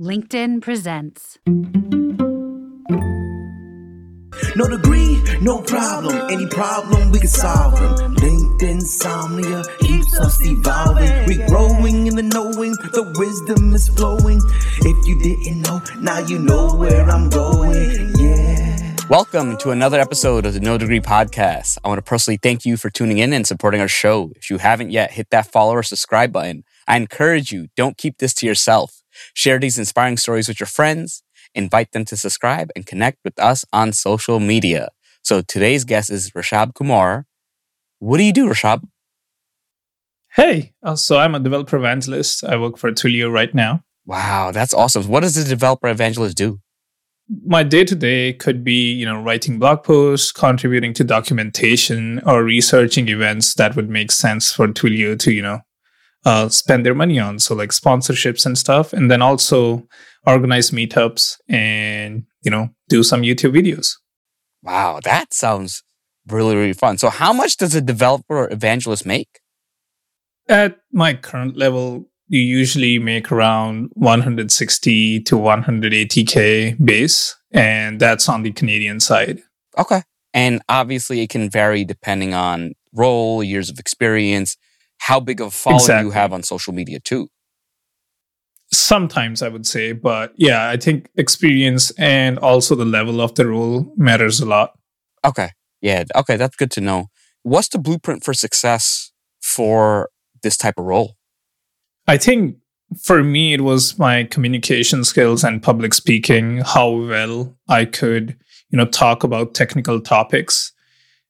LinkedIn presents. No degree, no problem. Any problem, we can solve them. LinkedIn insomnia keeps us evolving. We growing in the knowing, the wisdom is flowing. If you didn't know, now you know where I'm going. Yeah. Welcome to another episode of the No Degree Podcast. I want to personally thank you for tuning in and supporting our show. If you haven't yet, hit that follow or subscribe button. I encourage you, don't keep this to yourself. Share these inspiring stories with your friends, invite them to subscribe, and connect with us on social media. So today's guest is Rishab Kumar. What do you do, Rashab? Hey, uh, so I'm a developer evangelist. I work for Twilio right now. Wow, that's awesome. What does a developer evangelist do? My day to day could be, you know, writing blog posts, contributing to documentation, or researching events that would make sense for Twilio to, you know, uh, spend their money on. So like sponsorships and stuff, and then also organize meetups and you know do some YouTube videos. Wow, that sounds really really fun. So how much does a developer or evangelist make? At my current level, you usually make around 160 to 180k base, and that's on the Canadian side. Okay. And obviously, it can vary depending on role, years of experience, how big of a following Exactly. you have on social media, too. Sometimes I would say, but yeah, I think experience and also the level of the role matters a lot. Okay. Yeah. Okay. That's good to know. What's the blueprint for success for this type of role? I think for me, it was my communication skills and public speaking, how well I could, you know, talk about technical topics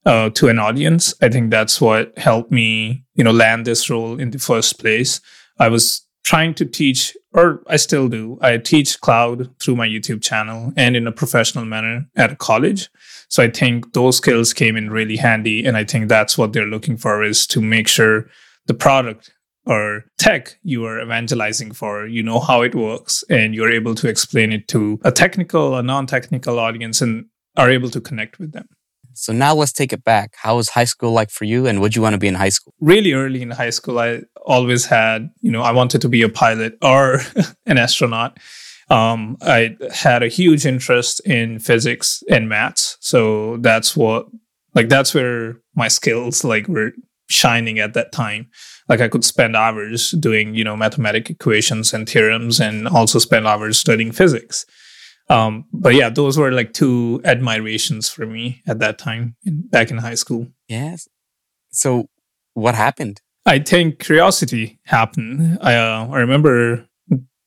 uh, to an audience. I think that's what helped me, you know, land this role in the first place. I was trying to teach, or I still do. I teach cloud through my YouTube channel and in a professional manner at a college. So I think those skills came in really handy, and I think that's what they're looking for is to make sure the product or tech you are evangelizing for, you know how it works, and you're able to explain it to a technical, a non-technical audience, and are able to connect with them. So now let's take it back. How was high school like for you and would you want to be in high school? Really early in high school, I always had, you know, I wanted to be a pilot or an astronaut. Um, I had a huge interest in physics and maths, so that's what, like, that's where my skills like were shining at that time. Like, I could spend hours doing, you know, mathematic equations and theorems, and also spend hours studying physics. Um, but yeah, those were like two admirations for me at that time, in, back in high school. Yes. So what happened? I think curiosity happened. I, uh, I remember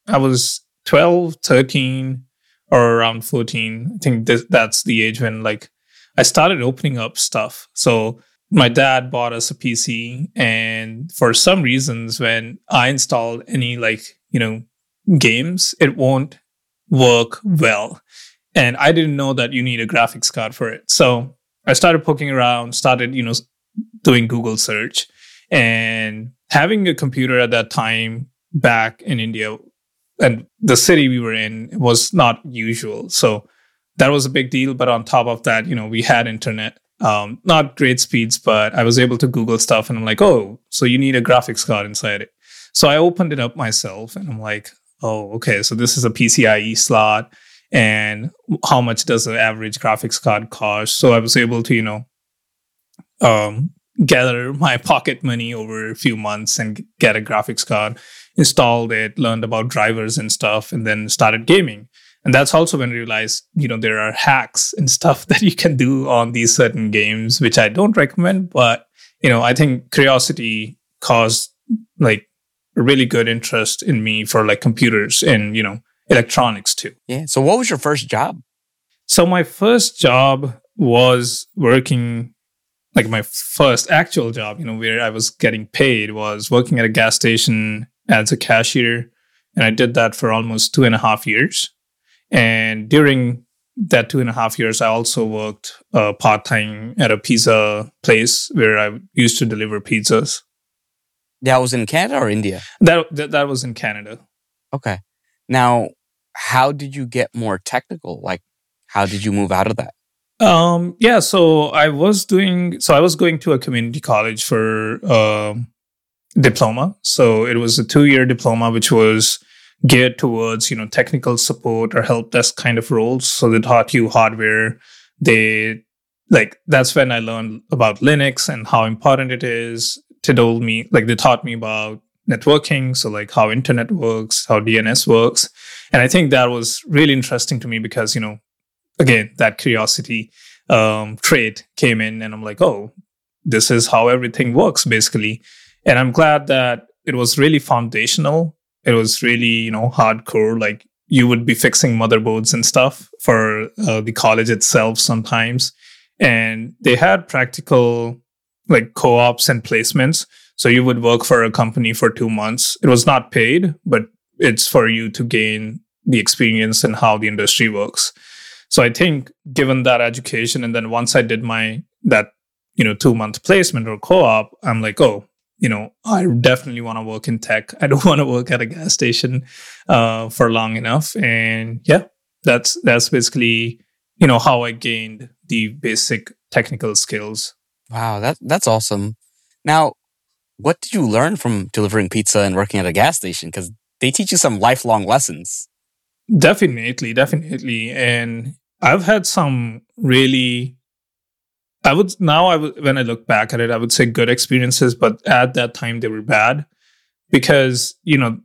I was 12, 13, or around 14. I think th- that's the age when like I started opening up stuff. So my dad bought us a PC, and for some reasons, when I installed any like you know games, it won't work well. And I didn't know that you need a graphics card for it. So I started poking around, started you know doing Google search and having a computer at that time back in India and the city we were in was not usual. So that was a big deal. But on top of that, you know, we had internet. Um, not great speeds, but I was able to Google stuff and I'm like, oh, so you need a graphics card inside it. So I opened it up myself and I'm like, oh, okay, so this is a PCIe slot. And how much does the average graphics card cost? So I was able to, you know, um, gather my pocket money over a few months and get a graphics card, installed it, learned about drivers and stuff, and then started gaming. And that's also when I realized, you know, there are hacks and stuff that you can do on these certain games, which I don't recommend. But, you know, I think curiosity caused like really good interest in me for like computers and, you know, electronics too. Yeah. So what was your first job? So my first job was working like my first actual job, you know, where I was getting paid was working at a gas station as a cashier. And I did that for almost two and a half years. And during that two and a half years, I also worked uh, part time at a pizza place where I used to deliver pizzas. That was in Canada or India? That, that, that was in Canada. Okay. Now, how did you get more technical? Like, how did you move out of that? Um, yeah, so I was doing, so I was going to a community college for um, diploma. So it was a two year diploma, which was geared towards you know technical support or help desk kind of roles. So they taught you hardware. They like that's when I learned about Linux and how important it is. Told me like they taught me about networking, so like how internet works, how DNS works, and I think that was really interesting to me because you know, again, that curiosity um, trait came in, and I'm like, oh, this is how everything works basically, and I'm glad that it was really foundational. It was really you know hardcore, like you would be fixing motherboards and stuff for uh, the college itself sometimes. And they had practical like co-ops and placements. So you would work for a company for 2 months. It was not paid but it's for you to gain the experience and how the industry works. So i think given that education and then once i did my that you know 2 month placement or co-op i'm like oh you know i definitely want to work in tech. I don't want to work at a gas station uh, for long enough. And yeah that's that's basically you know how i gained the basic technical skills. Wow, that that's awesome. Now, what did you learn from delivering pizza and working at a gas station? Because they teach you some lifelong lessons. Definitely, definitely, and I've had some really. I would now I would when I look back at it, I would say good experiences, but at that time they were bad because you know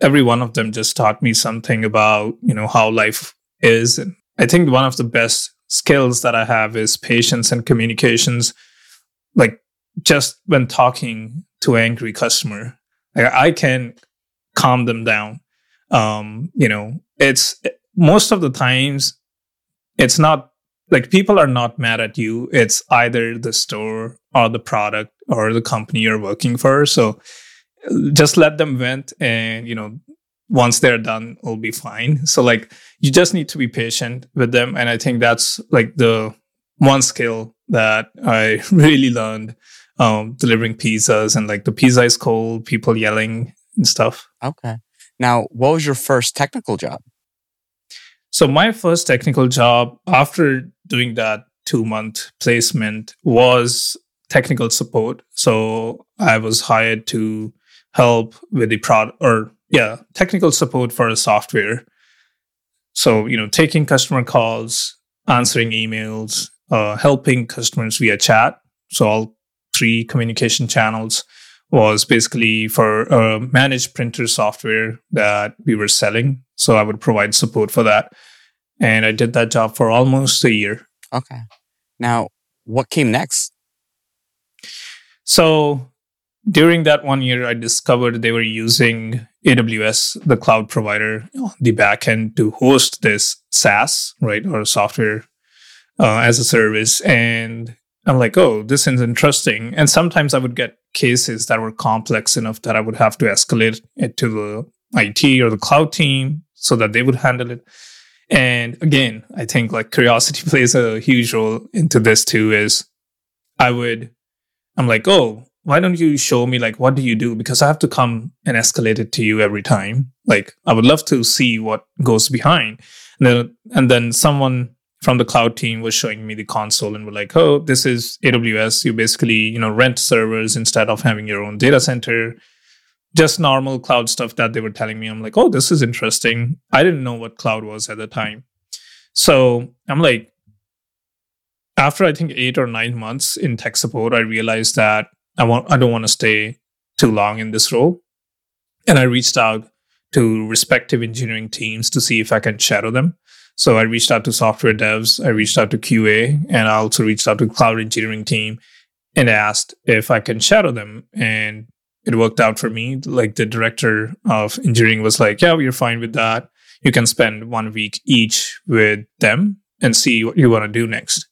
every one of them just taught me something about you know how life is, and I think one of the best skills that I have is patience and communications. Like just when talking to an angry customer, like I can calm them down. Um, you know, it's most of the times it's not like people are not mad at you. It's either the store or the product or the company you're working for. So just let them vent and you know once they're done it'll be fine so like you just need to be patient with them and i think that's like the one skill that i really learned um, delivering pizzas and like the pizza is cold people yelling and stuff. Okay. Now what was your first technical job? So my first technical job after doing that two month placement was technical support. So i was hired to help with the product or yeah technical support for a software. So you know taking customer calls answering emails uh, helping customers via chat. So all three communication channels was basically for a managed printer software that we were selling. So i would provide support for that. And i did that job for almost a year. Okay. Now what came next? So during that one year, I discovered they were using AWS, the cloud provider, the backend to host this SaaS, right, or software uh, as a service. And I'm like, oh, this is interesting. And sometimes I would get cases that were complex enough that I would have to escalate it to the IT or the cloud team so that they would handle it. And again, I think like curiosity plays a huge role into this too. Is I would, I'm like, oh, why don't you show me like what do you do because i have to come and escalate it to you every time like i would love to see what goes behind and then and then someone from the cloud team was showing me the console and we're like oh this is aws you basically you know rent servers instead of having your own data center. Just normal cloud stuff that they were telling me. I'm like oh this is interesting. I didn't know what cloud was at the time. So i'm like after i think eight or nine months in tech support i realized that I want I don't want to stay too long in this role. And I reached out to respective engineering teams to see if I can shadow them. So I reached out to software devs, I reached out to QA, and I also reached out to cloud engineering team and asked if I can shadow them. And it worked out for me. Like the director of engineering was like, Yeah, you're fine with that. You can spend one week each with them and see what you want to do next.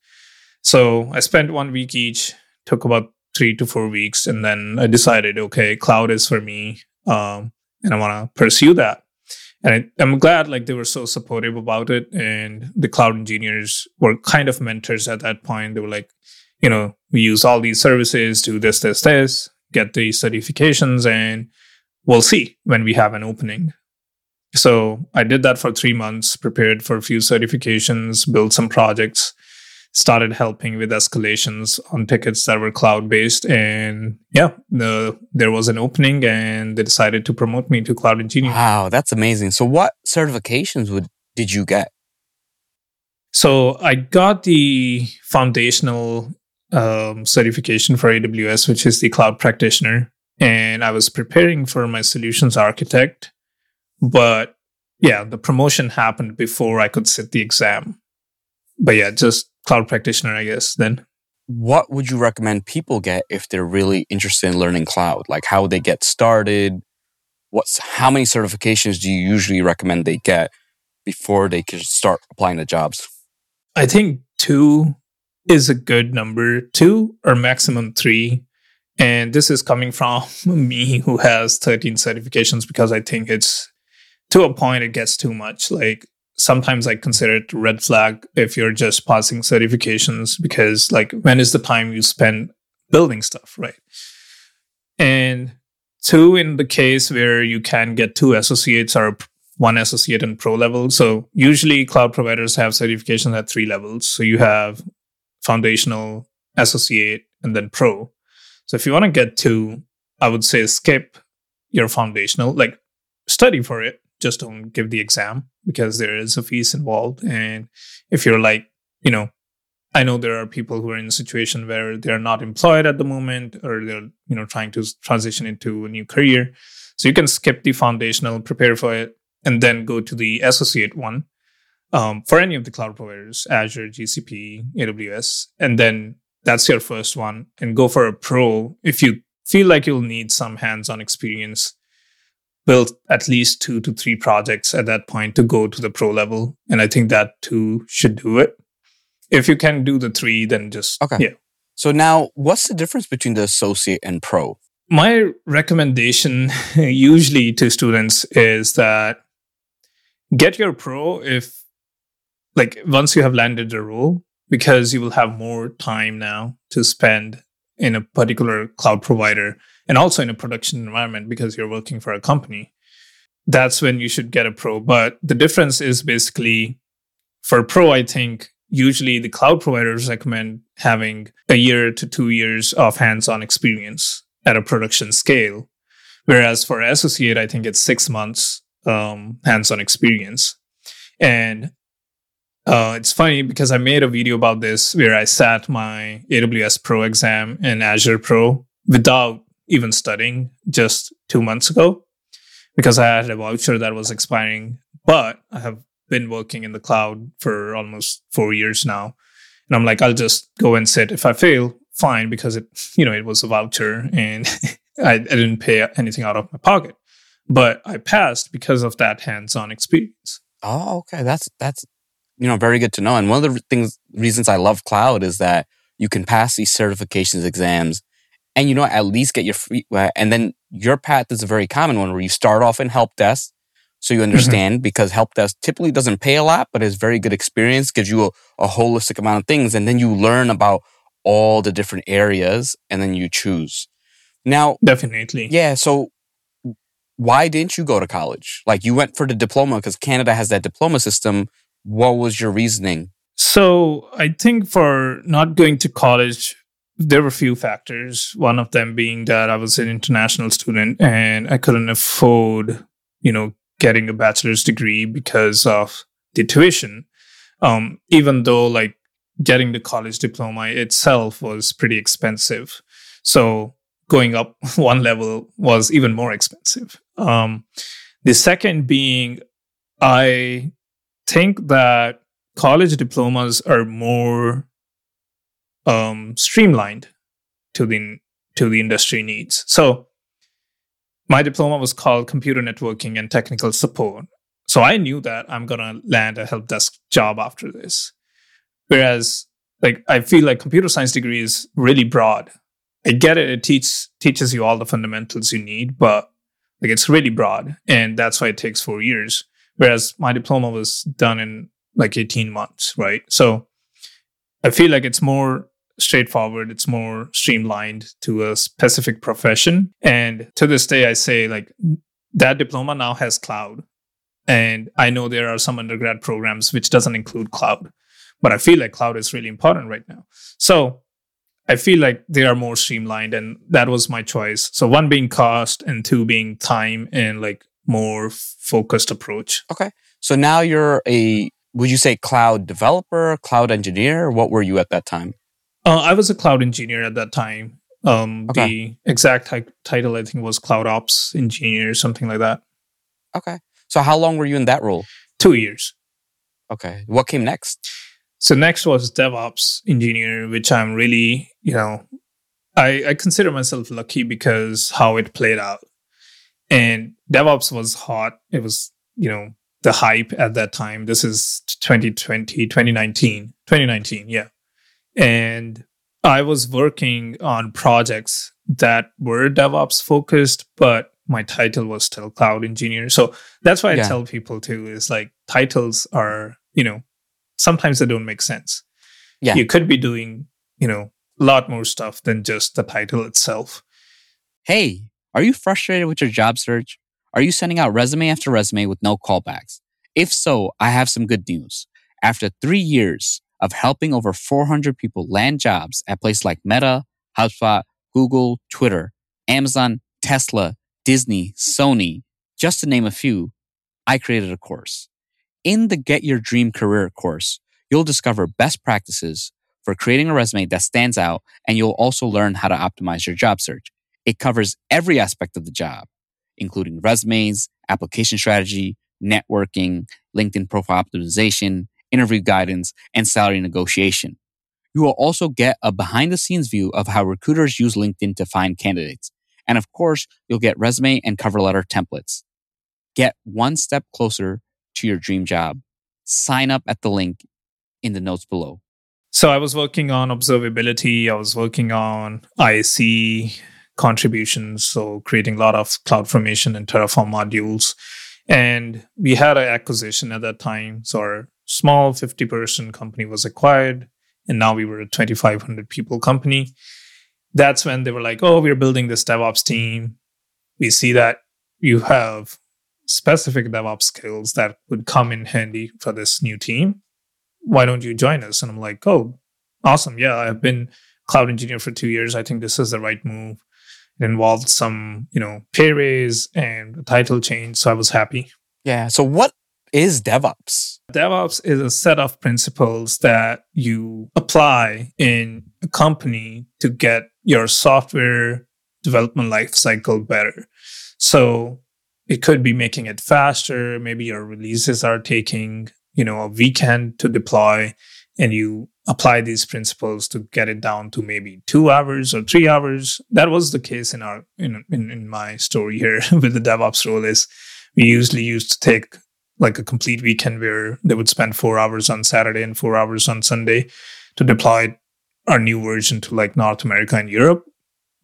So I spent one week each, took about three to four weeks, and then I decided, okay, cloud is for me, um, and I want to pursue that. And I, I'm glad like they were so supportive about it, and the cloud engineers were kind of mentors at that point. They were like, you know, we use all these services, do this, this, this, get the certifications, and we'll see when we have an opening. So I did that for three months, prepared for a few certifications, built some projects, started helping with escalations on tickets that were cloud based. And yeah, the, there was an opening and they decided to promote me to cloud engineer. Wow, that's amazing. So, what certifications would did you get? So, I got the foundational um, certification for AWS, which is the cloud practitioner. And I was preparing for my solutions architect. But yeah, the promotion happened before I could sit the exam. But yeah, just cloud practitioner, I guess, then. What would you recommend people get if they're really interested in learning cloud? Like how they get started? What's how many certifications do you usually recommend they get before they can start applying to jobs? I think two is a good number, two or maximum three. And this is coming from me who has 13 certifications because I think it's to a point it gets too much. Like sometimes I consider it red flag if you're just passing certifications because like when is the time you spend building stuff, right? And two in the case where you can get two associates or one associate and pro level. So usually cloud providers have certifications at three levels. So you have foundational, associate, and then pro. So if you want to get to, I would say skip your foundational, like study for it, just don't give the exam because there is a fees involved. And if you're like, you know, I know there are people who are in a situation where they're not employed at the moment or they're, you know, trying to transition into a new career. So you can skip the foundational, prepare for it, and then go to the associate one um, for any of the cloud providers, Azure, GCP, AWS. And then that's your first one. And go for a pro if you feel like you'll need some hands on experience build at least two to three projects at that point to go to the pro level. And I think that two should do it. If you can do the three, then just okay. Yeah. So now, what's the difference between the associate and pro? My recommendation usually to students is that get your pro if, like, once you have landed the role, because you will have more time now to spend in a particular cloud provider and also in a production environment because you're working for a company, that's when you should get a pro. But the difference is basically for pro, I think usually the cloud providers recommend having a year to two years of hands on experience at a production scale. Whereas for associate, I think it's six months um, hands on experience. And uh, it's funny because I made a video about this where I sat my AWS Pro exam and Azure Pro without even studying just two months ago because I had a voucher that was expiring. But I have been working in the cloud for almost four years now. And I'm like, I'll just go and sit. If I fail, fine, because it, you know, it was a voucher and I, I didn't pay anything out of my pocket. But I passed because of that hands-on experience. Oh, okay. That's that's you know very good to know. And one of the things reasons I love cloud is that you can pass these certifications exams and you know at least get your free and then your path is a very common one where you start off in help desk so you mm-hmm. understand mm-hmm. because help desk typically doesn't pay a lot but is very good experience gives you a, a holistic amount of things and then you learn about all the different areas and then you choose. Now definitely. Yeah so why didn't you go to college? Like you went for the diploma because canada has that diploma system. What was your reasoning? So i think for not going to college there were a few factors. One of them being that I was an international student and I couldn't afford, you know, getting a bachelor's degree because of the tuition. Um, even though like getting the college diploma itself was pretty expensive. So going up one level was even more expensive. Um, the second being, I think that college diplomas are more um, streamlined to the to the industry needs. So my diploma was called computer networking and technical support. So I knew that I'm gonna land a help desk job after this. Whereas like I feel like computer science degree is really broad. I get it, it teaches teaches you all the fundamentals you need, but like it's really broad. And that's why it takes four years. Whereas my diploma was done in like 18 months, right? So I feel like it's more straightforward. It's more streamlined to a specific profession. And to this day, I say like that diploma now has cloud. And I know there are some undergrad programs which doesn't include cloud. but I feel like cloud is really important right now. So I feel like they are more streamlined, and that was my choice. So one being cost, and two being time and like more focused approach. Okay. So now you're a would you say cloud developer, cloud engineer? What were you at that time? Uh, I was a cloud engineer at that time. Um, Okay. The exact ti- title I think was cloud ops engineer, something like that. Okay. So how long were you in that role? Two years. Okay. What came next? So next was DevOps engineer, which I'm really, you know, I, I consider myself lucky because how it played out. And DevOps was hot. It was, you know, the hype at that time. This is 2020, 2019, 2019, yeah. And I was working on projects that were DevOps focused, but my title was still cloud engineer. So that's why I Yeah. tell people too is like titles are, you know, sometimes they don't make sense. Yeah. You could be doing, you know, a lot more stuff than just the title itself. Hey, are you frustrated with your job search? Are you sending out resume after resume with no callbacks? If so, I have some good news. After three years of helping over 400 people land jobs at places like Meta, HubSpot, Google, Twitter, Amazon, Tesla, Disney, Sony, just to name a few, I created a course. In the Get Your Dream Career course, you'll discover best practices for creating a resume that stands out, and you'll also learn how to optimize your job search. It covers every aspect of the job, including resumes, application strategy, networking, LinkedIn profile optimization, interview guidance, and salary negotiation. You will also get a behind the scenes view of how recruiters use LinkedIn to find candidates. And of course, you'll get resume and cover letter templates. Get one step closer to your dream job. Sign up at the link in the notes below. So I was working on observability. I was working on ISC contributions, so creating a lot of CloudFormation and Terraform modules. And we had an acquisition at that time. So our small 50 person company was acquired, and now we were a 2,500 people company. That's when they were like, oh, we're building this DevOps team. We see that you have specific DevOps skills that would come in handy for this new team why don't you join us? And I'm like, oh, awesome. Yeah, I've been cloud engineer for two years. I think this is the right move. It involved some, you know, pay raise and a title change. So I was happy. Yeah. So what is DevOps? DevOps is a set of principles that you apply in a company to get your software development lifecycle better. So it could be making it faster. Maybe your releases are taking, you know, a weekend to deploy and you apply these principles to get it down to maybe two hours or three hours. That was the case in our in in, in my story here with the DevOps role is we usually used to take like a complete weekend where they would spend four hours on Saturday and four hours on Sunday to deploy our new version to like North America and Europe.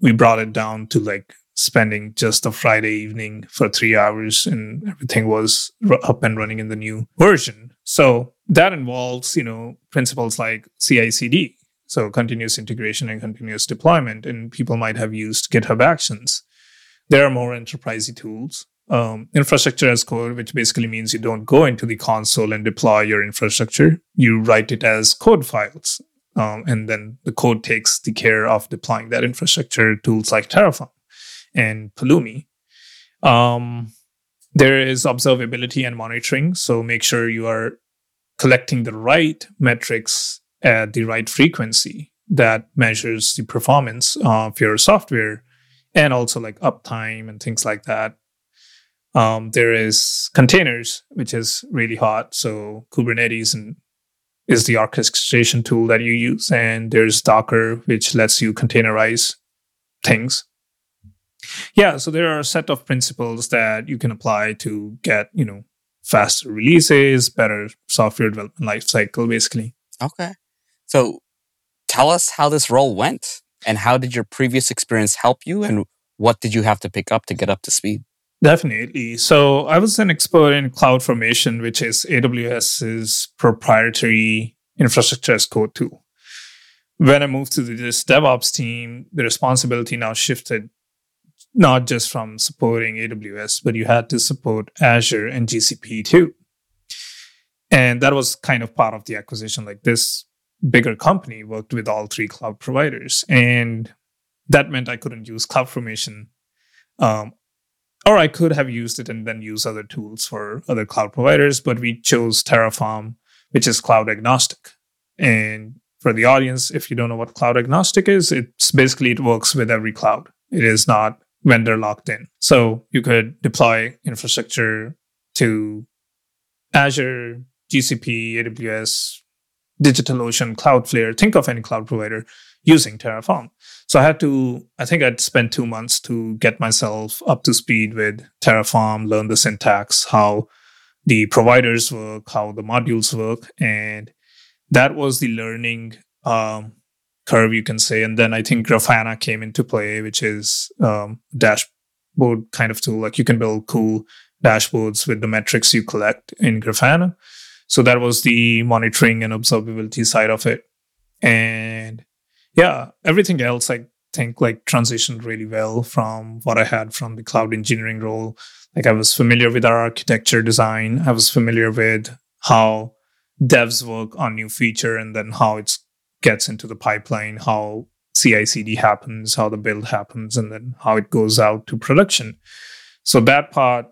We brought it down to like spending just a Friday evening for three hours and everything was up and running in the new version. So that involves, you know, principles like CI CD. So continuous integration and continuous deployment. And people might have used GitHub Actions. There are more enterprisey tools um, infrastructure as code, which basically means you don't go into the console and deploy your infrastructure. You write it as code files. Um, and then the code takes the care of deploying that infrastructure, tools like Terraform and Pulumi. Um, there is observability and monitoring. So make sure you are collecting the right metrics at the right frequency that measures the performance of your software and also like uptime and things like that. Um, there is containers, which is really hot. So Kubernetes and is the orchestration tool that you use, and there's Docker, which lets you containerize things. Yeah, so there are a set of principles that you can apply to get you know faster releases, better software development lifecycle, basically. Okay. So tell us how this role went and how did your previous experience help you and what did you have to pick up to get up to speed? Definitely. So I was an expert in CloudFormation, which is AWS's proprietary infrastructure as code tool. When I moved to this DevOps team, the responsibility now shifted not just from supporting AWS, but you had to support Azure and GCP too. And that was kind of part of the acquisition. Like this bigger company worked with all three cloud providers. And that meant I couldn't use CloudFormation. Um, or I could have used it and then use other tools for other cloud providers, but we chose Terraform, which is cloud agnostic. And for the audience, if you don't know what cloud agnostic is, it's basically it works with every cloud. It is not vendor locked in. So you could deploy infrastructure to Azure, GCP, AWS, DigitalOcean, Cloudflare, think of any cloud provider using Terraform. So I had to, I think I'd spent two months to get myself up to speed with Terraform, learn the syntax, how the providers work, how the modules work. And that was the learning um, curve, you can say. And then I think Grafana came into play, which is um, dashboard kind of tool. Like you can build cool dashboards with the metrics you collect in Grafana. So that was the monitoring and observability side of it. And yeah, everything else I think like transitioned really well from what I had from the cloud engineering role. Like I was familiar with our architecture design. I was familiar with how devs work on new feature and then how it gets into the pipeline, how CI/CD happens, how the build happens, and then how it goes out to production. So that part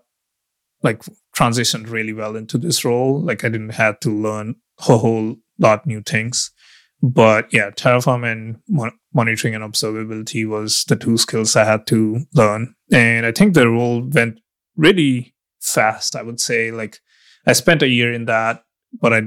like transitioned really well into this role. Like I didn't have to learn a whole lot new things. But yeah, Terraform and mon- monitoring and observability was the two skills I had to learn. And I think the role went really fast, I would say. Like I spent a year in that, but I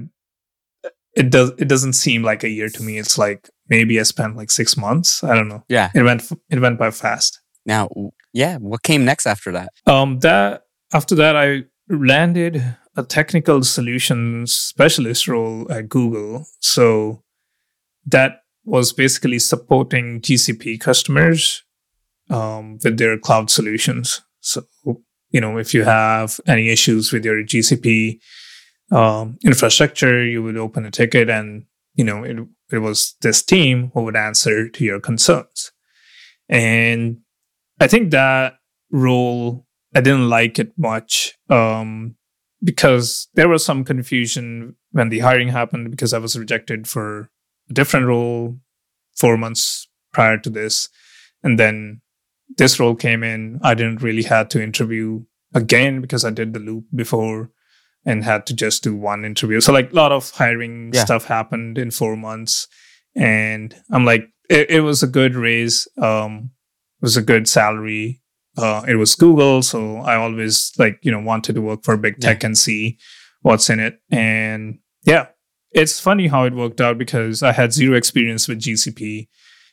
it does it doesn't seem like a year to me. It's like maybe I spent like six months. I don't know. Yeah. It went it went by fast. Now, yeah, what came next after that? Um that after that I landed a technical solutions specialist role at Google. So that was basically supporting GCP customers um, with their cloud solutions. So, you know, if you have any issues with your GCP um, infrastructure, you would open a ticket and, you know, it, it was this team who would answer to your concerns. And I think that role I didn't like it much um, because there was some confusion when the hiring happened because I was rejected for different role four months prior to this. And then this role came in. I didn't really have to interview again because I did the loop before and had to just do one interview. So like a lot of hiring yeah. stuff happened in four months. And I'm like, it, it was a good raise. Um, it was a good salary uh, it was Google, so I always like you know wanted to work for big tech yeah. and see what's in it. And yeah, it's funny how it worked out because I had zero experience with GCP,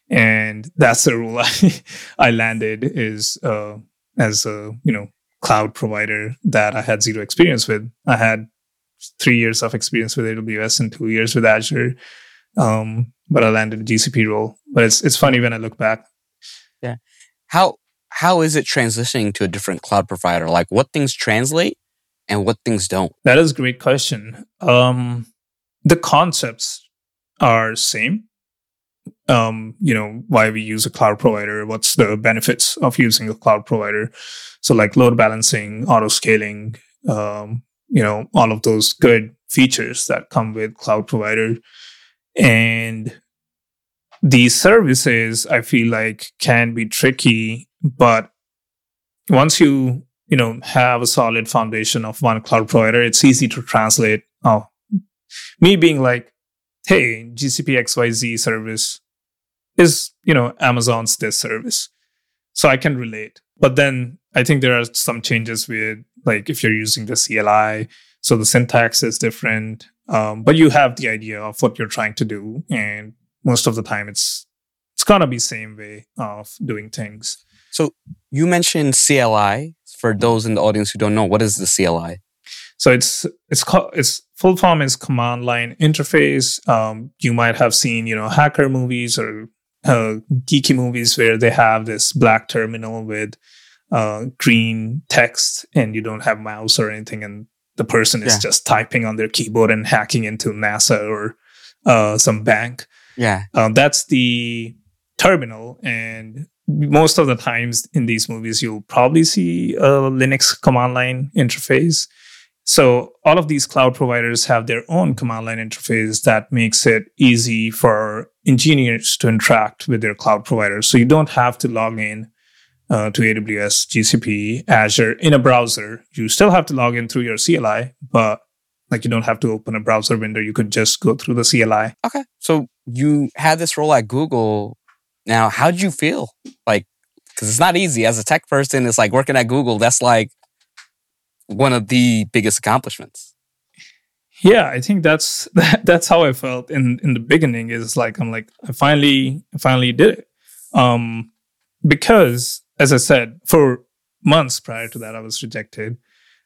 and that's the rule I I landed is uh, as a you know cloud provider that I had zero experience with. I had three years of experience with AWS and two years with Azure, um, but I landed a GCP role. But it's it's funny when I look back. Yeah, how how is it transitioning to a different cloud provider? Like what things translate and what things don't? That is a great question. Um, the concepts are same. Um, you know, why we use a cloud provider, what's the benefits of using a cloud provider. So like load balancing, auto scaling, um, you know, all of those good features that come with cloud provider. And these services, I feel like can be tricky but once you you know have a solid foundation of one cloud provider, it's easy to translate. Oh, me being like, hey, GCP XYZ service is you know Amazon's this service, so I can relate. But then I think there are some changes with like if you're using the CLI, so the syntax is different. Um, but you have the idea of what you're trying to do, and most of the time it's it's gonna be same way of doing things. So you mentioned CLI. For those in the audience who don't know, what is the CLI? So it's it's called its full form is command line interface. Um, you might have seen you know hacker movies or uh, geeky movies where they have this black terminal with uh, green text and you don't have mouse or anything, and the person is yeah. just typing on their keyboard and hacking into NASA or uh, some bank. Yeah, um, that's the terminal, and most of the times in these movies, you'll probably see a Linux command line interface. So all of these cloud providers have their own command line interface that makes it easy for engineers to interact with their cloud providers. So you don't have to log in uh, to AWS, GCP, Azure in a browser. You still have to log in through your CLI, but like you don't have to open a browser window. You could just go through the CLI. Okay. So you had this role at Google. Now, how did you feel? Like, because it's not easy as a tech person. It's like working at Google. That's like one of the biggest accomplishments. Yeah, I think that's that's how I felt in in the beginning. Is like I'm like I finally finally did it, um, because as I said, for months prior to that, I was rejected.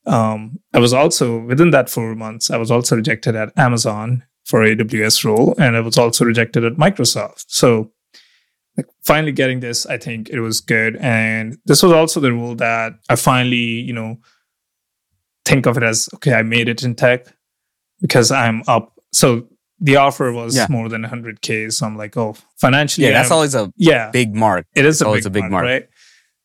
Um, I was also within that four months, I was also rejected at Amazon for AWS role, and I was also rejected at Microsoft. So, like, finally getting this, I think it was good. And this was also the role that I finally, you know, think of it as okay, I made it in tech because I'm up. So the offer was Yeah. more than 100k. So I'm like, oh, financially, Yeah, that's I'm- always a yeah, big mark. it is a always big, a big mark, mark. right?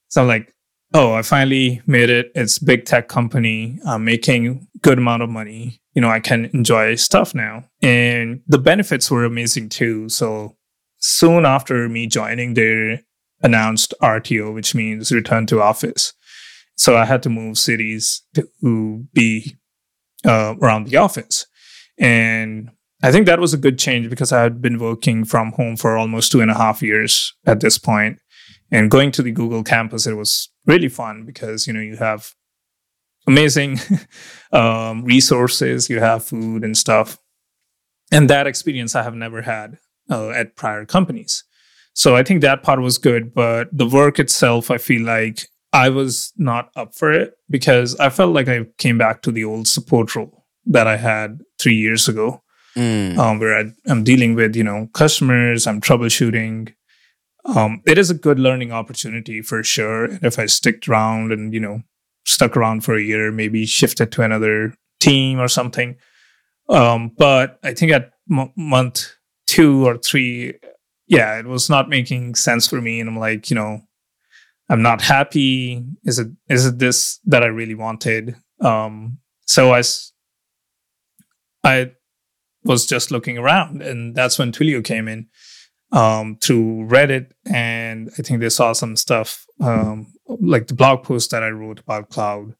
So I'm like, oh, I finally made it. It's big tech company. I'm making good amount of money. You know, I can enjoy stuff now, and the benefits were amazing too. So soon after me joining, they announced RTO, which means return to office. So I had to move cities to be uh, around the office, and I think that was a good change because I had been working from home for almost two and a half years at this point. And going to the Google campus, it was really fun because you know you have amazing um, resources, you have food and stuff, and that experience I have never had uh, at prior companies. So I think that part was good, but the work itself, I feel like I was not up for it because I felt like I came back to the old support role that I had three years ago Mm. um, where I, I'm dealing with you know customers, I'm troubleshooting. Um, it is a good learning opportunity for sure. And if I stick around and you know stuck around for a year, maybe shifted to another team or something. Um, but I think at m- month two or three, yeah, it was not making sense for me, and I'm like, you know, I'm not happy. Is it is it this that I really wanted? Um, so I I was just looking around, and that's when Twilio came in um, through Reddit, and I think they saw some stuff um, like the blog post that I wrote about cloud,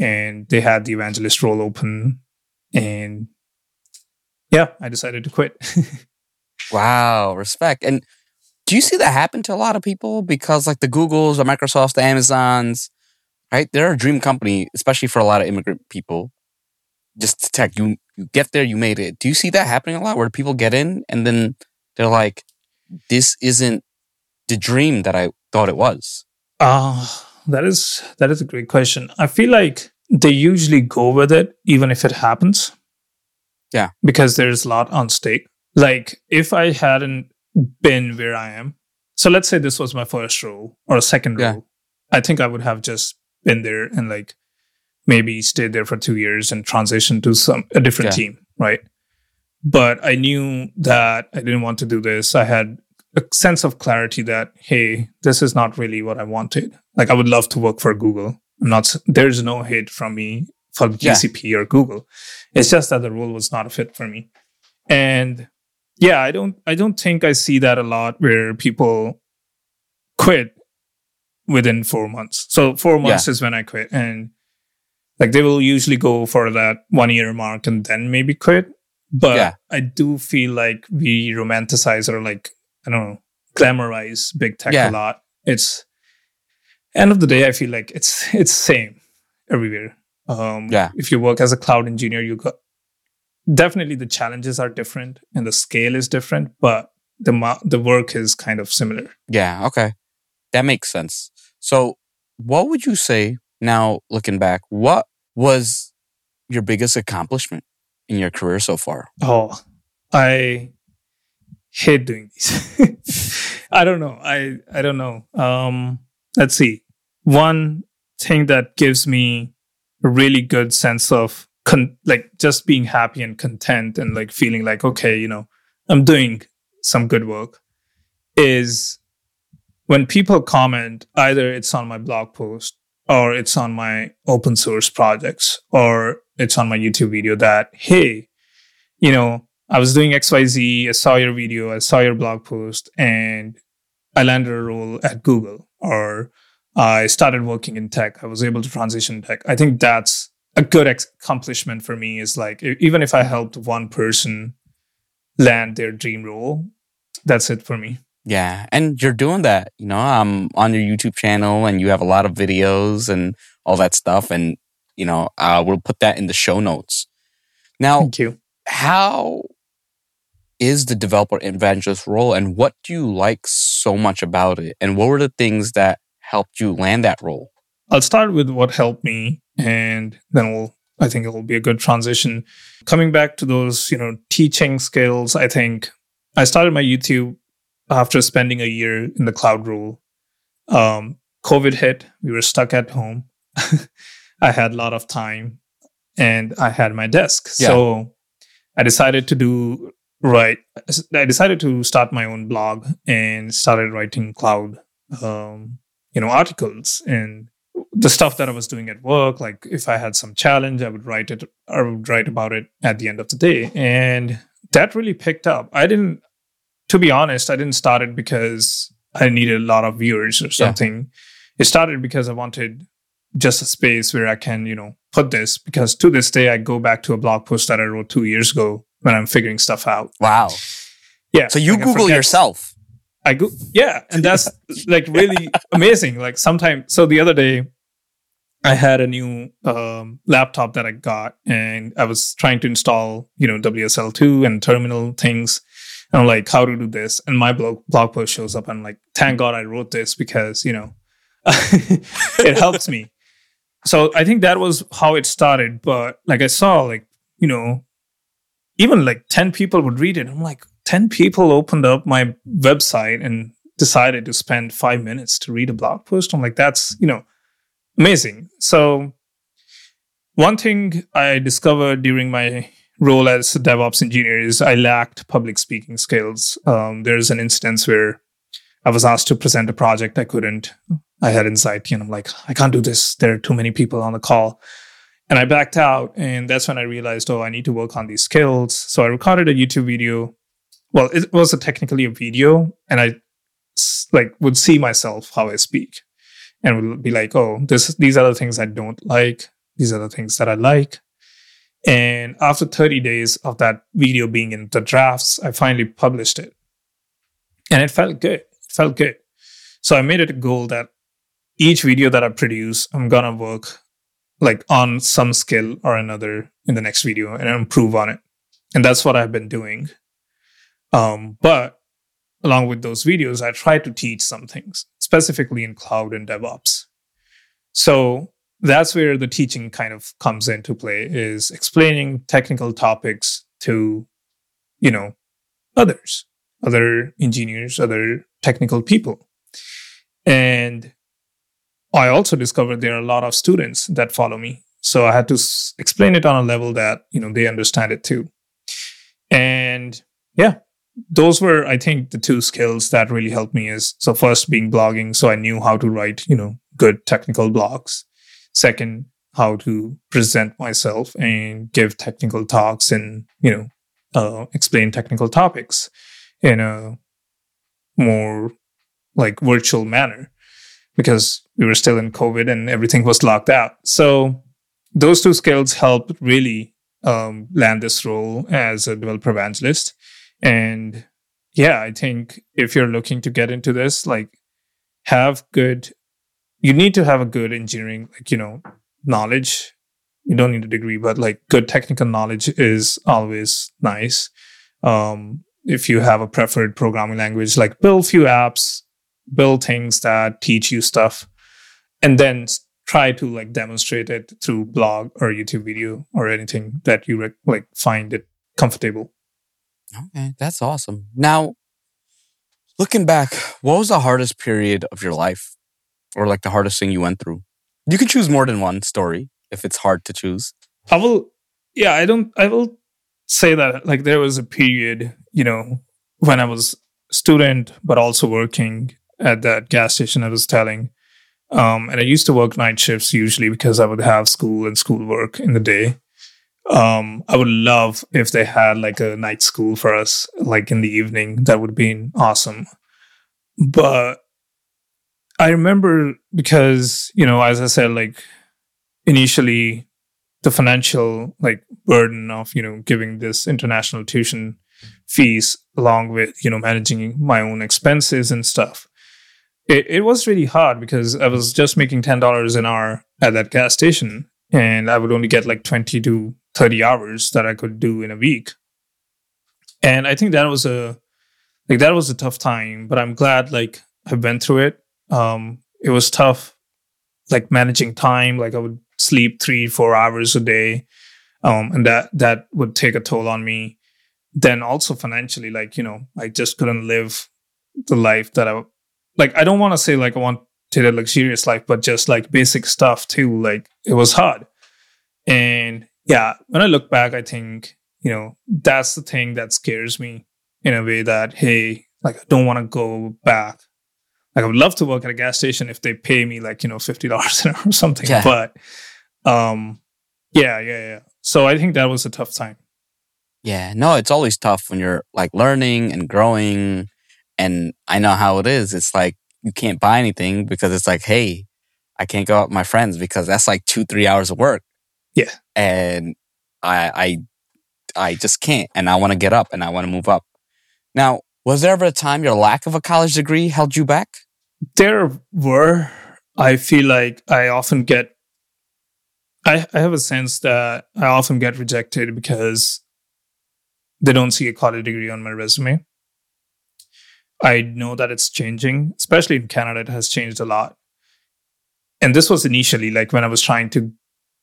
and they had the evangelist role open, and yeah, I decided to quit. Wow, respect. And do you see that happen to a lot of people? Because like the Googles, the Microsofts, the Amazons, right? They're a dream company, especially for a lot of immigrant people. Just tech, you you get there, you made it. Do you see that happening a lot where people get in and then they're like, this isn't the dream that I thought it was? Uh, that is that is a great question. I feel like they usually go with it even if it happens. Yeah. Because there's a lot on stake. Like if I hadn't been where I am, so let's say this was my first role or a second Yeah. role, I think I would have just been there and like maybe stayed there for two years and transitioned to some a different Yeah. team, right? But I knew that I didn't want to do this. I had a sense of clarity that hey, this is not really what I wanted. Like I would love to work for Google. I'm not. There's no hate from me for Yeah. GCP or Google. It's just that the role was not a fit for me. And yeah, I don't. I don't think I see that a lot where people quit within four months. So four months is when I quit, and like they will usually go for that one year mark and then maybe quit. But Yeah. I do feel like we romanticize or like I don't know glamorize big tech Yeah. a lot. It's end of the day, I feel like it's it's same everywhere. Um, Yeah. If you work as a cloud engineer, you got definitely the challenges are different and the scale is different, but the mo- the work is kind of similar. Yeah, okay. That makes sense. So, what would you say now, looking back, what was your biggest accomplishment in your career so far? Oh, I hate doing these. I don't know. I I don't know. Um, let's see. One thing that gives me a really good sense of con- like just being happy and content and like feeling like okay, you know, I'm doing some good work is when people comment either it's on my blog post or it's on my open source projects or it's on my YouTube video that, hey, you know, I was doing XYZ, I saw your video, I saw your blog post, and I landed a role at Google, or I started working in tech. I was able to transition tech. I think that's a good accomplishment for me is like, even if I helped one person land their dream role, that's it for me. Yeah, and you're doing that, you know, I'm on your YouTube channel, and you have a lot of videos and all that stuff, and you know, uh, we'll put that in the show notes. Now, Thank you. how is the developer evangelist role, and what do you like so much about it, and what were the things that helped you land that role? I'll start with what helped me, and then we'll. I think it will be a good transition. Coming back to those, you know, teaching skills. I think I started my YouTube after spending a year in the cloud rule. Um, COVID hit. We were stuck at home. I had a lot of time, and I had my desk. Yeah. So I decided to do right. I decided to start my own blog and started writing cloud, um, you know, articles and the stuff that I was doing at work, like if I had some challenge, I would write it, I would write about it at the end of the day. And that really picked up. I didn't, to be honest, I didn't start it because I needed a lot of viewers or something. It started because I wanted just a space where I can, you know, put this because to this day, I go back to a blog post that I wrote two years ago when I'm figuring stuff out. Wow. Yeah. So you like Google yourself. I go, yeah, and that's like really amazing. Like sometimes, so the other day, I had a new um, laptop that I got, and I was trying to install, you know, WSL2 and terminal things. And I'm like, how to do this? And my blog blog post shows up. and I'm like, thank God I wrote this because you know, it helps me. So I think that was how it started. But like I saw, like you know, even like 10 people would read it. I'm like, 10 people opened up my website and decided to spend five minutes to read a blog post. I'm like, that's, you know, amazing. So, one thing I discovered during my role as a DevOps engineer is I lacked public speaking skills. Um, there's an instance where I was asked to present a project I couldn't. I had anxiety and I'm like, I can't do this. There are too many people on the call. And I backed out. And that's when I realized, oh, I need to work on these skills. So I recorded a YouTube video. Well, it was a technically a video, and I like would see myself how I speak, and we'll be like, oh, this these are the things I don't like. These are the things that I like. And after 30 days of that video being in the drafts, I finally published it. And it felt good. It felt good. So I made it a goal that each video that I produce, I'm gonna work like on some skill or another in the next video and improve on it. And that's what I've been doing. Um, but along with those videos, I try to teach some things, specifically in cloud and DevOps. So that's where the teaching kind of comes into play is explaining technical topics to, you know, others, other engineers, other technical people. And I also discovered there are a lot of students that follow me. So I had to s- explain it on a level that, you know, they understand it too. And yeah, those were, I think, the two skills that really helped me is so first being blogging. So I knew how to write, you know, good technical blogs. Second, how to present myself and give technical talks and, you know, uh, explain technical topics in a more like virtual manner because we were still in COVID and everything was locked out. So those two skills helped really um, land this role as a developer evangelist. And yeah, I think if you're looking to get into this, like have good, you need to have a good engineering, like, you know, knowledge. You don't need a degree, but like good technical knowledge is always nice. Um, if you have a preferred programming language, like build few apps, build things that teach you stuff, and then try to like demonstrate it through blog or YouTube video or anything that you like find it comfortable. Okay, that's awesome. Now, looking back, what was the hardest period of your life, or like the hardest thing you went through? You can choose more than one story if it's hard to choose. I will, yeah, I don't, I will say that like there was a period, you know, when I was student, but also working at that gas station I was telling. Um, and I used to work night shifts usually because I would have school and school work in the day. Um, I would love if they had like a night school for us, like in the evening. That would be awesome. But I remember because, you know, as I said, like initially the financial like burden of, you know, giving this international tuition fees along with, you know, managing my own expenses and stuff. It, it was really hard because I was just making $10 an hour at that gas station and I would only get like 20 to 30 hours that I could do in a week. And I think that was a like that was a tough time, but I'm glad like I've been through it. Um it was tough like managing time, like I would sleep 3 4 hours a day. Um and that that would take a toll on me. Then also financially like, you know, I just couldn't live the life that I like I don't want to say like I want to the luxurious life, but just like basic stuff too. Like it was hard. And yeah, when I look back, I think, you know, that's the thing that scares me in a way that, hey, like I don't want to go back. Like I would love to work at a gas station if they pay me like, you know, fifty dollars an hour or something. Yeah. But um yeah, yeah, yeah. So I think that was a tough time. Yeah, no, it's always tough when you're like learning and growing. And I know how it is. It's like you can't buy anything because it's like, hey, I can't go out with my friends because that's like two, three hours of work. Yeah. And I I I just can't. And I want to get up and I want to move up. Now, was there ever a time your lack of a college degree held you back? There were. I feel like I often get I, I have a sense that I often get rejected because they don't see a college degree on my resume. I know that it's changing, especially in Canada, it has changed a lot. And this was initially like when I was trying to,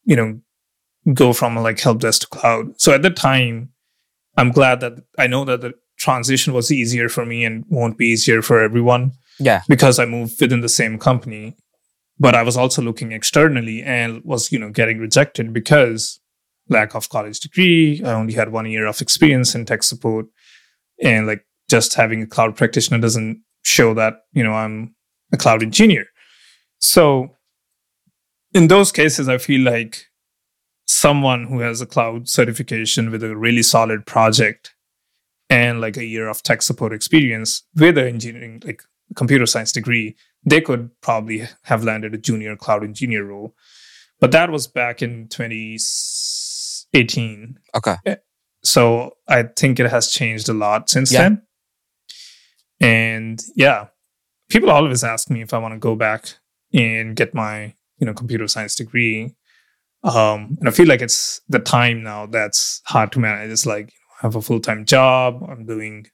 you know, go from like help desk to cloud. So at the time, I'm glad that I know that the transition was easier for me and won't be easier for everyone Yeah. because I moved within the same company. But I was also looking externally and was, you know, getting rejected because lack of college degree. I only had one year of experience in tech support. And like just having a cloud practitioner doesn't show that, you know, I'm a cloud engineer. So in those cases, I feel like someone who has a cloud certification with a really solid project and like a year of tech support experience with an engineering, like computer science degree, they could probably have landed a junior cloud engineer role. But that was back in 2018. Okay. Eh, so I think it has changed a lot since Yeah. then. And yeah, people always ask me if I want to go back and get my, you know, computer science degree. Um, and I feel like it's the time now that's hard to manage. It's like you I have a full time job. I'm doing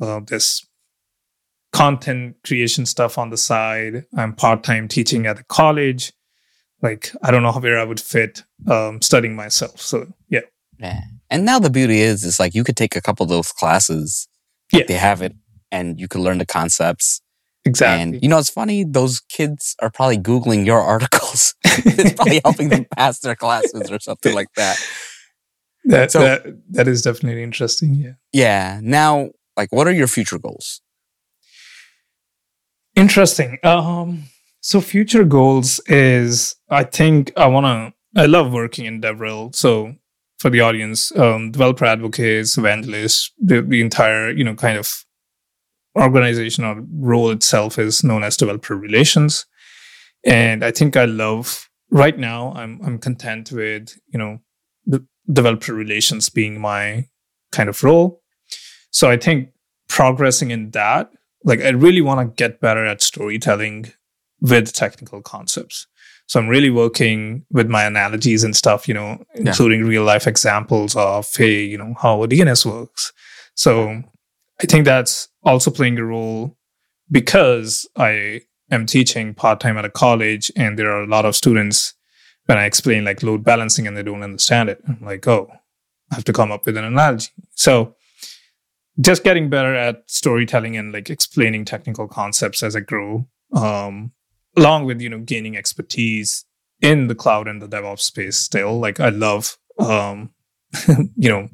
uh, this content creation stuff on the side. I'm part time teaching at a college. Like I don't know where I would fit um, studying myself. So yeah, Yeah. And now the beauty is, is like you could take a couple of those classes. Yeah. They have it and you could learn the concepts. Exactly. And you know, it's funny, those kids are probably Googling your articles. it's probably helping them pass their classes or something like that. That, So- that that is definitely interesting. Yeah. Yeah. Now, like, what are your future goals? Interesting. Um so future goals is I think I wanna I love working in DevRel. So for the audience, um, developer advocates, evangelists, the, the entire, you know, kind of organization or role itself is known as developer relations. And I think I love right now I'm I'm content with, you know, the developer relations being my kind of role. So I think progressing in that, like I really want to get better at storytelling with technical concepts. So I'm really working with my analogies and stuff, you know, including real life examples of, hey, you know, how a DNS works. So I think that's also playing a role because I am teaching part time at a college and there are a lot of students when I explain like load balancing and they don't understand it. I'm like, oh, I have to come up with an analogy. So just getting better at storytelling and like explaining technical concepts as I grow, um, along with you know gaining expertise in the cloud and the DevOps space. Still, like I love, um, you know,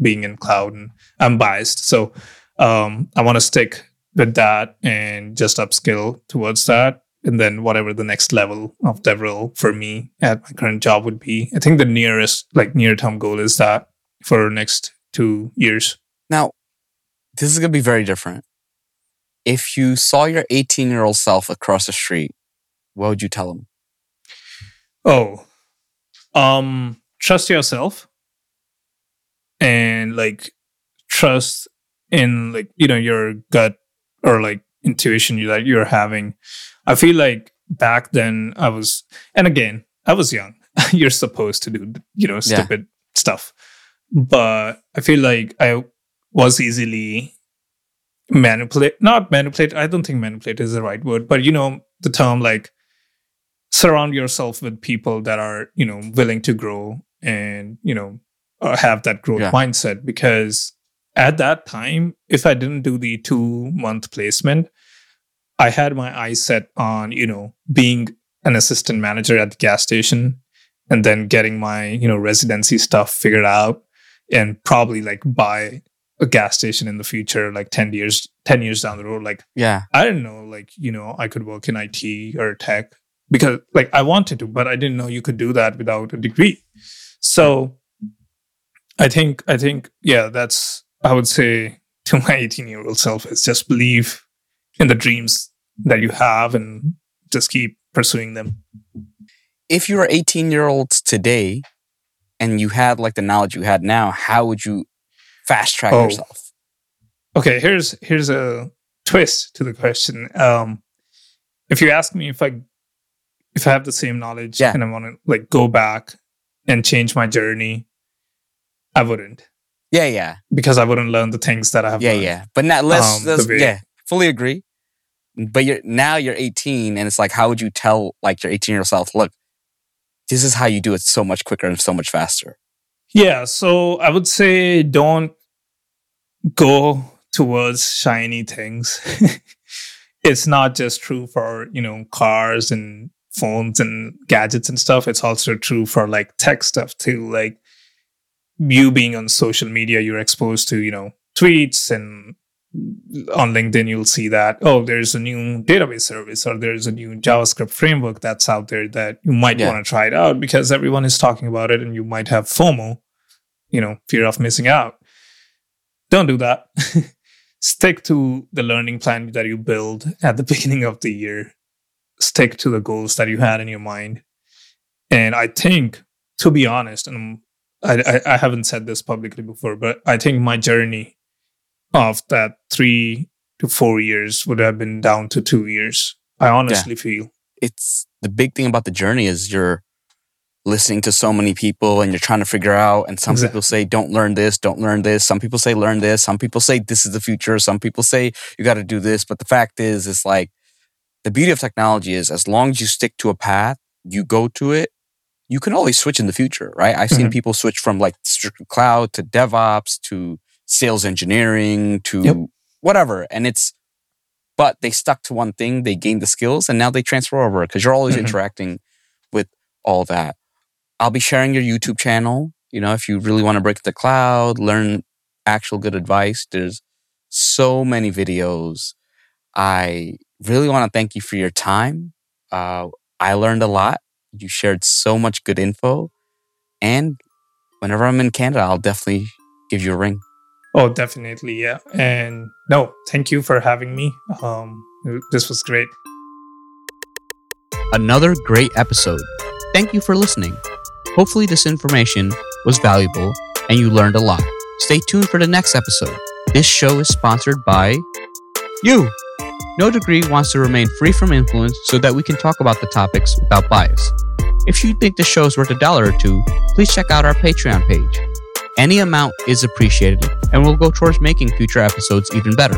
being in cloud, and I'm biased, so um, I want to stick with that and just upskill towards that. and then whatever the next level of DevRel for me at my current job would be. I think the nearest, like near term goal is that for next two years. Now, this is going to be very different. If you saw your 18 year old self across the street, what would you tell him? Oh, um, trust yourself and like trust in like, you know, your gut or like intuition you- that you're having. I feel like back then I was, and again, I was young. you're supposed to do, you know, Yeah. stupid stuff. But I feel like I was easily manipulate, not manipulate. I don't think manipulate is the right word, but you know, the term like surround yourself with people that are, you know, willing to grow and, you know, uh, have that growth Yeah. mindset because at that time, if I didn't do the two month placement, I had my eyes set on, you know, being an assistant manager at the gas station and then getting my, you know, residency stuff figured out and probably like buy a gas station in the future, like 10 years, 10 years down the road. Like Yeah. I didn't know, like, you know, I could work in IT or tech because like I wanted to, but I didn't know you could do that without a degree. So I think, I think, yeah, that's, I would say to my 18 year old self is just believe in the dreams that you have and just keep pursuing them. If you were 18 year olds today and you had like the knowledge you had now, how would you fast track Oh. yourself? Okay, here's here's a twist to the question. Um, if you ask me if I if I have the same knowledge Yeah. and I want to like go back and change my journey, I wouldn't Yeah, yeah. because I wouldn't learn the things that I have. Yeah, learned. yeah. But now let's, Um, let's yeah, fully agree. But you're now you're 18 and it's like how would you tell like your 18 year old self, look, this is how you do it so much quicker and so much faster. Yeah, so I would say don't go towards shiny things. it's not just true for, you know, cars and phones and gadgets and stuff. It's also true for like tech stuff too. Like you being on social media, you're exposed to, you know, tweets and on LinkedIn, you'll see that, oh, there's a new database service or there's a new JavaScript framework that's out there that you might Yeah. want to try it out because everyone is talking about it and you might have FOMO, you know, fear of missing out. Don't do that. Stick to the learning plan that you build at the beginning of the year. Stick to the goals that you had in your mind. And I think, to be honest, and I, I, I haven't said this publicly before, but I think my journey of that three to four years would have been down to two years. I honestly feel. It's the big thing about the journey is you're listening to so many people and you're trying to figure out and some Exact- people say don't learn this, don't learn this. Some people say learn this, some people say this is the future, some people say you got to do this, but the fact is it's like the beauty of technology is as long as you stick to a path, you go to it, you can always switch in the future, right? I've seen Mhm. people switch from like strict cloud to DevOps to sales engineering to Yep. whatever. And it's, but they stuck to one thing, they gained the skills, and now they transfer over because you're always Mhm. interacting with all that. I'll be sharing your YouTube channel. You know, if you really want to break the cloud, learn actual good advice, there's so many videos. I really want to thank you for your time. Uh, I learned a lot. You shared so much good info. And whenever I'm in Canada, I'll definitely give you a ring. Oh, definitely. Yeah. And no, thank you for having me. Um, this was great. another great episode. Thank you for listening. Hopefully, this information was valuable and you learned a lot. Stay tuned for the next episode. This show is sponsored by you. No Degree wants to remain free from influence so that we can talk about the topics without bias. If you think the show is worth a dollar or two, please check out our Patreon page. Any amount is appreciated and will go towards making future episodes even better.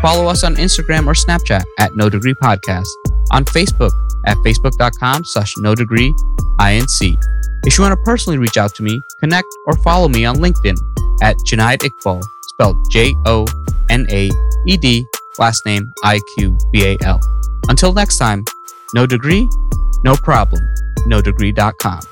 Follow us on Instagram or Snapchat at No Degree Podcast, on Facebook at facebook.com slash no degree inc. If you want to personally reach out to me, connect or follow me on LinkedIn at Jonaed Iqbal, spelled J O N A E D, last name I Q B A L. Until next time, no degree, no problem, no degree.com.